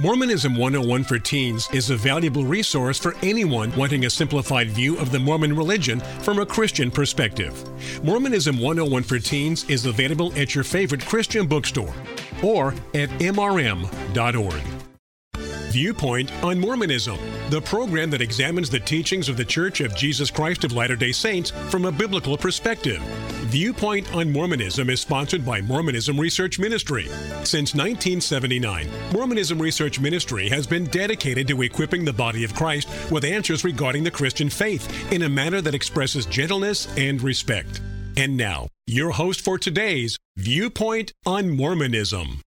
Mormonism 101 for Teens is a valuable resource for anyone wanting a simplified view of the Mormon religion from a Christian perspective. Mormonism 101 for Teens is available at your favorite Christian bookstore or at mrm.org. Viewpoint on Mormonism, the program that examines the teachings of the Church of Jesus Christ of Latter day Saints from a biblical perspective. Viewpoint on Mormonism is sponsored by Mormonism Research Ministry. Since 1979, Mormonism Research Ministry has been dedicated to equipping the body of Christ with answers regarding the Christian faith in a manner that expresses gentleness and respect. And now, your host for today's Viewpoint on Mormonism.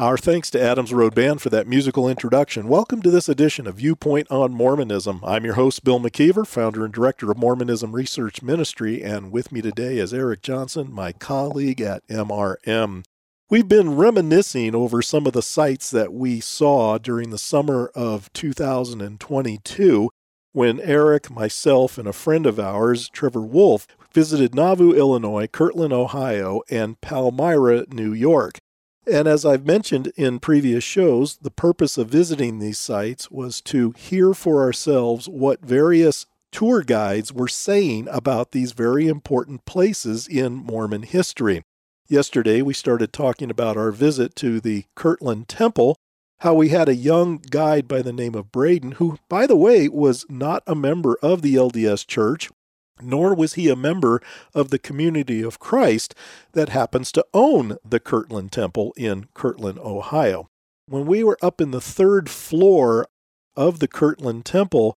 Our thanks to Adams Road Band for that musical introduction. Welcome to this edition of Viewpoint on Mormonism. I'm your host, Bill McKeever, founder and director of Mormonism Research Ministry, and with me today is Eric Johnson, my colleague at MRM. We've been reminiscing over some of the sites that we saw during the summer of 2022 when Eric, myself, and a friend of ours, Trevor Wolf, visited Nauvoo, Illinois, Kirtland, Ohio, and Palmyra, New York. And as I've mentioned in previous shows, the purpose of visiting these sites was to hear for ourselves what various tour guides were saying about these very important places in Mormon history. Yesterday, we started talking about our visit to the Kirtland Temple, how we had a young guide by the name of Braden, who, by the way, was not a member of the LDS Church, nor was he a member of the community of Christ that happens to own the Kirtland Temple in Kirtland, Ohio. When we were up in the third floor of the Kirtland Temple,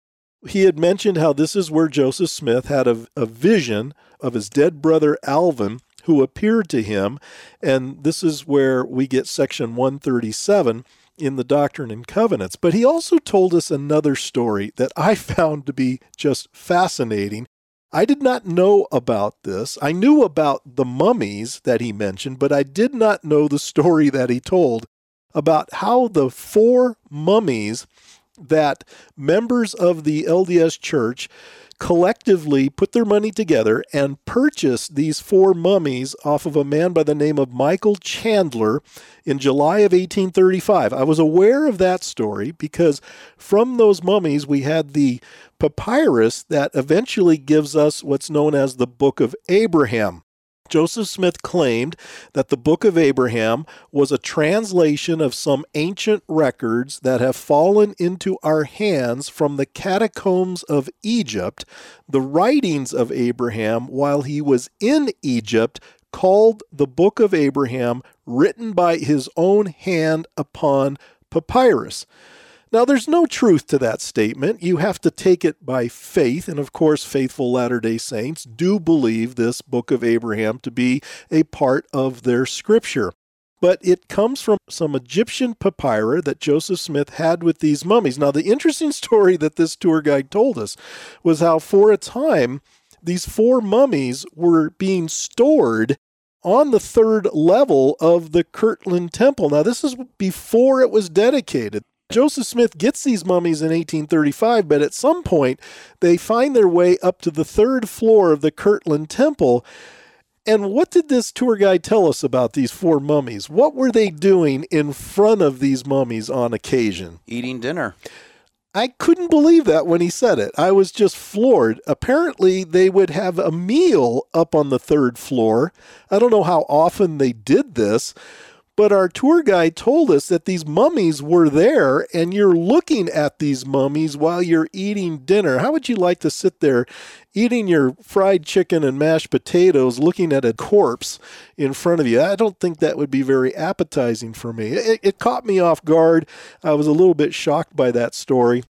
he had mentioned how this is where Joseph Smith had a, a vision of his dead brother Alvin, who appeared to him, and this is where we get section 137 in the Doctrine and Covenants. But he also told us another story that I found to be just fascinating I did not know about this. I knew about the mummies that he mentioned, but I did not know the story that he told about how the four mummies that members of the LDS Church collectively put their money together and purchased these four mummies off of a man by the name of Michael Chandler in July of 1835. I was aware of that story because from those mummies we had the papyrus that eventually gives us what's known as the Book of Abraham. Joseph Smith claimed that the Book of Abraham was a translation of some ancient records that have fallen into our hands from the catacombs of Egypt, the writings of Abraham while he was in Egypt, called the Book of Abraham, written by his own hand upon papyrus. Now, there's no truth to that statement. You have to take it by faith. And of course, faithful Latter day Saints do believe this book of Abraham to be a part of their scripture. But it comes from some Egyptian papyri that Joseph Smith had with these mummies. Now, the interesting story that this tour guide told us was how, for a time, these four mummies were being stored on the third level of the Kirtland Temple. Now, this is before it was dedicated. Joseph Smith gets these mummies in 1835, but at some point they find their way up to the third floor of the Kirtland Temple. And what did this tour guide tell us about these four mummies? What were they doing in front of these mummies on occasion? Eating dinner. I couldn't believe that when he said it. I was just floored. Apparently, they would have a meal up on the third floor. I don't know how often they did this, but our tour guide told us that these mummies were there, and you're looking at these mummies while you're eating dinner. How would you like to sit there eating your fried chicken and mashed potatoes, looking at a corpse in front of you? I don't think that would be very appetizing for me. It, it caught me off guard. I was a little bit shocked by that story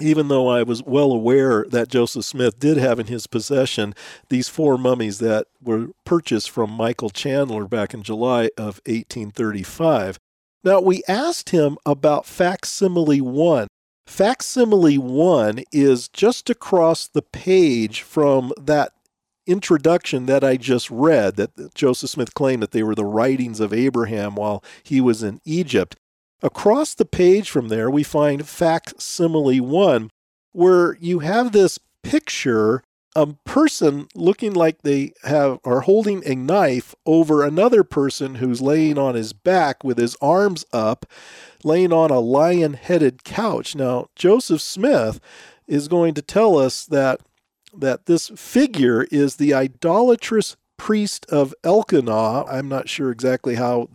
even though I was well aware that Joseph Smith did have in his possession these four mummies that were purchased from Michael Chandler back in July of 1835. Now, we asked him about facsimile 1. Facsimile 1 is just across the page from that introduction that I just read, that Joseph Smith claimed that they were the writings of Abraham while he was in Egypt. Across the page from there, we find facsimile one, where you have this picture a person looking like they have are holding a knife over another person who's laying on his back with his arms up, laying on a lion-headed couch. Now, Joseph Smith is going to tell us that that this figure is the idolatrous priest of Elkenah, I'm not sure exactly how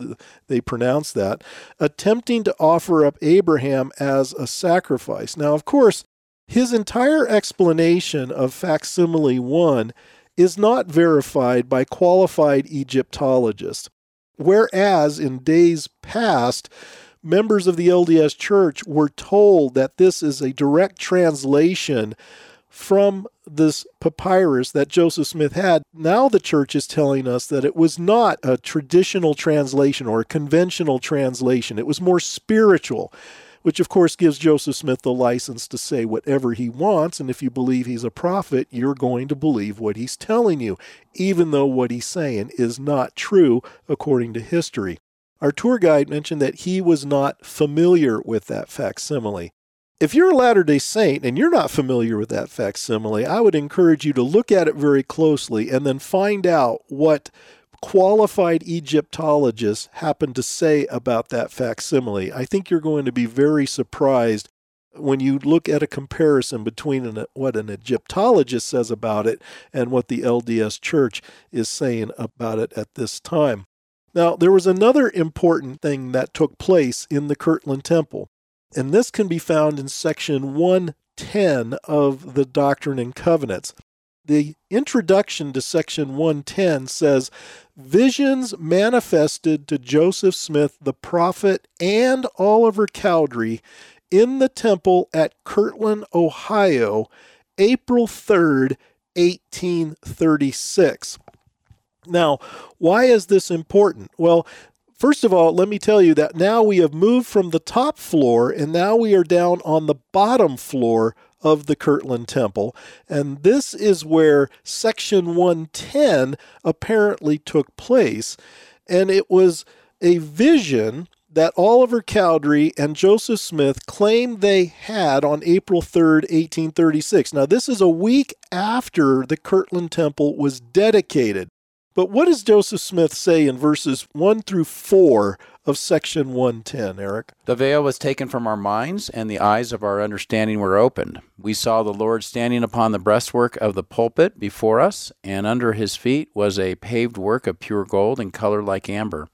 they pronounce that, attempting to offer up Abraham as a sacrifice. Now, of course, his entire explanation of facsimile 1 is not verified by qualified Egyptologists. Whereas in days past, members of the LDS Church were told that this is a direct translation from this papyrus that Joseph Smith had, now the church is telling us that it was not a traditional translation or a conventional translation. It was more spiritual, which of course gives Joseph Smith the license to say whatever he wants. And if you believe he's a prophet, you're going to believe what he's telling you, even though what he's saying is not true according to history. Our tour guide mentioned that he was not familiar with that facsimile. If you're a Latter day Saint and you're not familiar with that facsimile, I would encourage you to look at it very closely and then find out what qualified Egyptologists happen to say about that facsimile. I think you're going to be very surprised when you look at a comparison between an, what an Egyptologist says about it and what the LDS Church is saying about it at this time. Now, there was another important thing that took place in the Kirtland Temple. And this can be found in section 110 of the Doctrine and Covenants. The introduction to section 110 says, Visions manifested to Joseph Smith the prophet and Oliver Cowdery in the temple at Kirtland, Ohio, April 3rd, 1836. Now, why is this important? Well, First of all, let me tell you that now we have moved from the top floor and now we are down on the bottom floor of the Kirtland Temple. And this is where Section 110 apparently took place. And it was a vision that Oliver Cowdery and Joseph Smith claimed they had on April 3rd, 1836. Now, this is a week after the Kirtland Temple was dedicated. But what does Joseph Smith say in verses 1 through 4 of section 110, Eric? The veil was taken from our minds, and the eyes of our understanding were opened. We saw the Lord standing upon the breastwork of the pulpit before us, and under his feet was a paved work of pure gold in color like amber.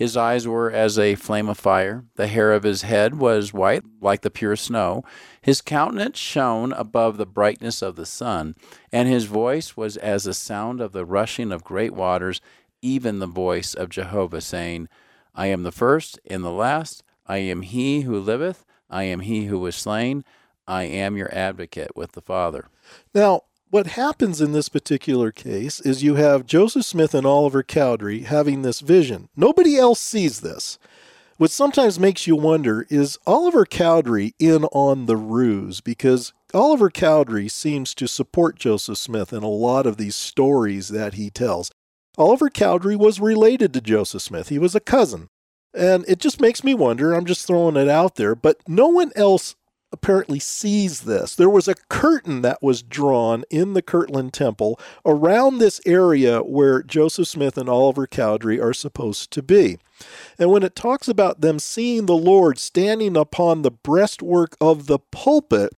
His eyes were as a flame of fire. The hair of his head was white like the pure snow. His countenance shone above the brightness of the sun, and his voice was as the sound of the rushing of great waters, even the voice of Jehovah, saying, I am the first and the last. I am he who liveth. I am he who was slain. I am your advocate with the Father. Now, what happens in this particular case is you have Joseph Smith and Oliver Cowdery having this vision. Nobody else sees this. What sometimes makes you wonder is Oliver Cowdery in on the ruse because Oliver Cowdery seems to support Joseph Smith in a lot of these stories that he tells. Oliver Cowdery was related to Joseph Smith, he was a cousin. And it just makes me wonder, I'm just throwing it out there, but no one else apparently sees this. There was a curtain that was drawn in the Kirtland Temple around this area where Joseph Smith and Oliver Cowdery are supposed to be. And when it talks about them seeing the Lord standing upon the breastwork of the pulpit,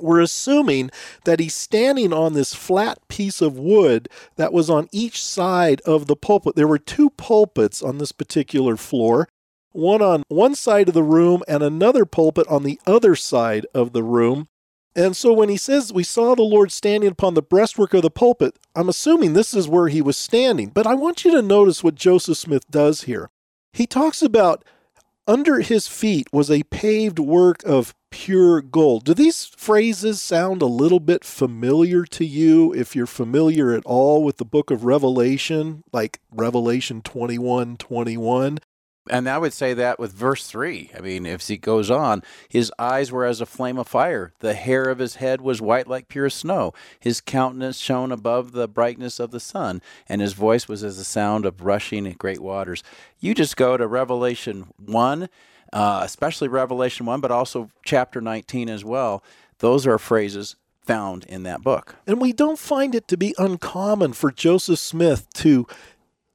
we're assuming that he's standing on this flat piece of wood that was on each side of the pulpit. There were two pulpits on this particular floor one on one side of the room and another pulpit on the other side of the room. And so when he says we saw the Lord standing upon the breastwork of the pulpit, I'm assuming this is where he was standing. But I want you to notice what Joseph Smith does here. He talks about under his feet was a paved work of pure gold. Do these phrases sound a little bit familiar to you if you're familiar at all with the book of Revelation, like Revelation 21 21? And I would say that with verse 3. I mean, if he goes on, his eyes were as a flame of fire. The hair of his head was white like pure snow. His countenance shone above the brightness of the sun, and his voice was as the sound of rushing great waters. You just go to Revelation 1, uh, especially Revelation 1, but also chapter 19 as well. Those are phrases found in that book. And we don't find it to be uncommon for Joseph Smith to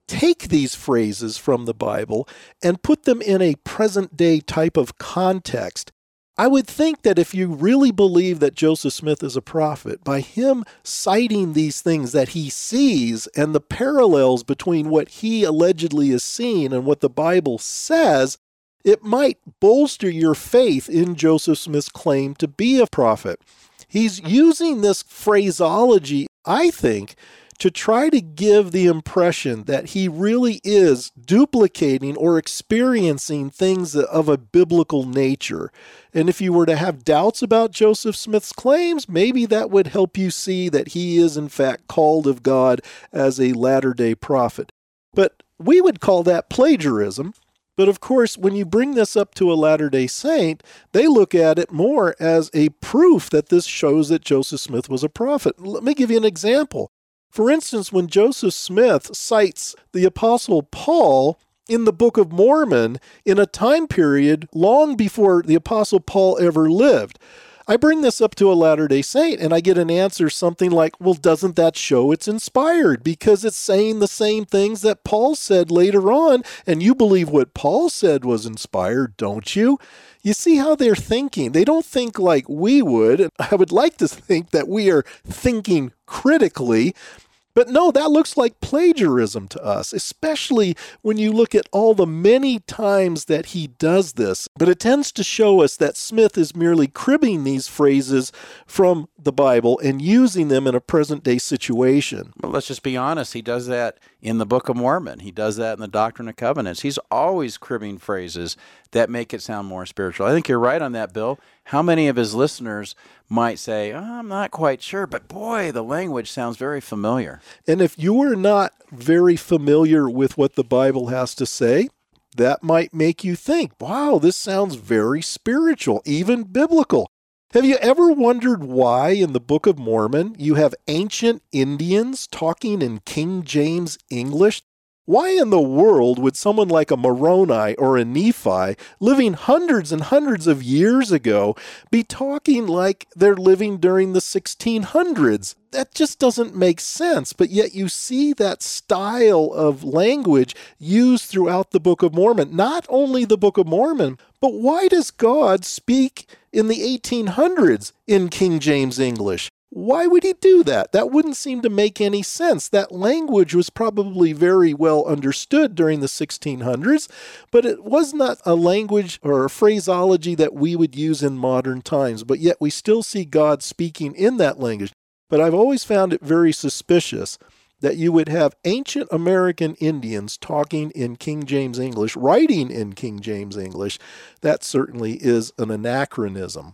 take these phrases from the Bible and put them in a present day type of context. I would think that if you really believe that Joseph Smith is a prophet, by him citing these things that he sees and the parallels between what he allegedly is seeing and what the Bible says, it might bolster your faith in Joseph Smith's claim to be a prophet. He's using this phraseology, I think, to try to give the impression that he really is duplicating or experiencing things of a biblical nature. And if you were to have doubts about Joseph Smith's claims, maybe that would help you see that he is, in fact, called of God as a latter day prophet. But we would call that plagiarism. But of course, when you bring this up to a Latter day Saint, they look at it more as a proof that this shows that Joseph Smith was a prophet. Let me give you an example. For instance, when Joseph Smith cites the Apostle Paul in the Book of Mormon in a time period long before the Apostle Paul ever lived, I bring this up to a Latter day Saint and I get an answer something like, well, doesn't that show it's inspired? Because it's saying the same things that Paul said later on, and you believe what Paul said was inspired, don't you? You see how they're thinking. They don't think like we would. I would like to think that we are thinking critically but no, that looks like plagiarism to us, especially when you look at all the many times that he does this. But it tends to show us that Smith is merely cribbing these phrases from the Bible and using them in a present day situation. Well, let's just be honest. He does that in the Book of Mormon, he does that in the Doctrine and Covenants. He's always cribbing phrases that make it sound more spiritual. I think you're right on that, Bill. How many of his listeners might say, oh, I'm not quite sure, but boy, the language sounds very familiar. And if you are not very familiar with what the Bible has to say, that might make you think, wow, this sounds very spiritual, even biblical. Have you ever wondered why in the Book of Mormon you have ancient Indians talking in King James English? Why in the world would someone like a Moroni or a Nephi, living hundreds and hundreds of years ago, be talking like they're living during the 1600s? That just doesn't make sense. But yet you see that style of language used throughout the Book of Mormon. Not only the Book of Mormon, but why does God speak in the 1800s in King James English? Why would he do that? That wouldn't seem to make any sense. That language was probably very well understood during the 1600s, but it was not a language or a phraseology that we would use in modern times. But yet we still see God speaking in that language. But I've always found it very suspicious that you would have ancient American Indians talking in King James English, writing in King James English. That certainly is an anachronism.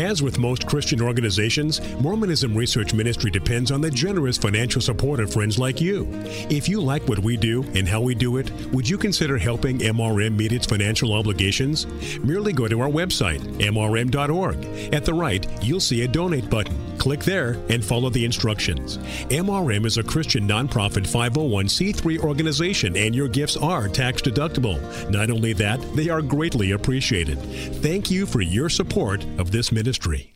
As with most Christian organizations, Mormonism Research Ministry depends on the generous financial support of friends like you. If you like what we do and how we do it, would you consider helping MRM meet its financial obligations? Merely go to our website, mrm.org. At the right, you'll see a donate button. Click there and follow the instructions. MRM is a Christian nonprofit 501c3 organization, and your gifts are tax deductible. Not only that, they are greatly appreciated. Thank you for your support of this ministry.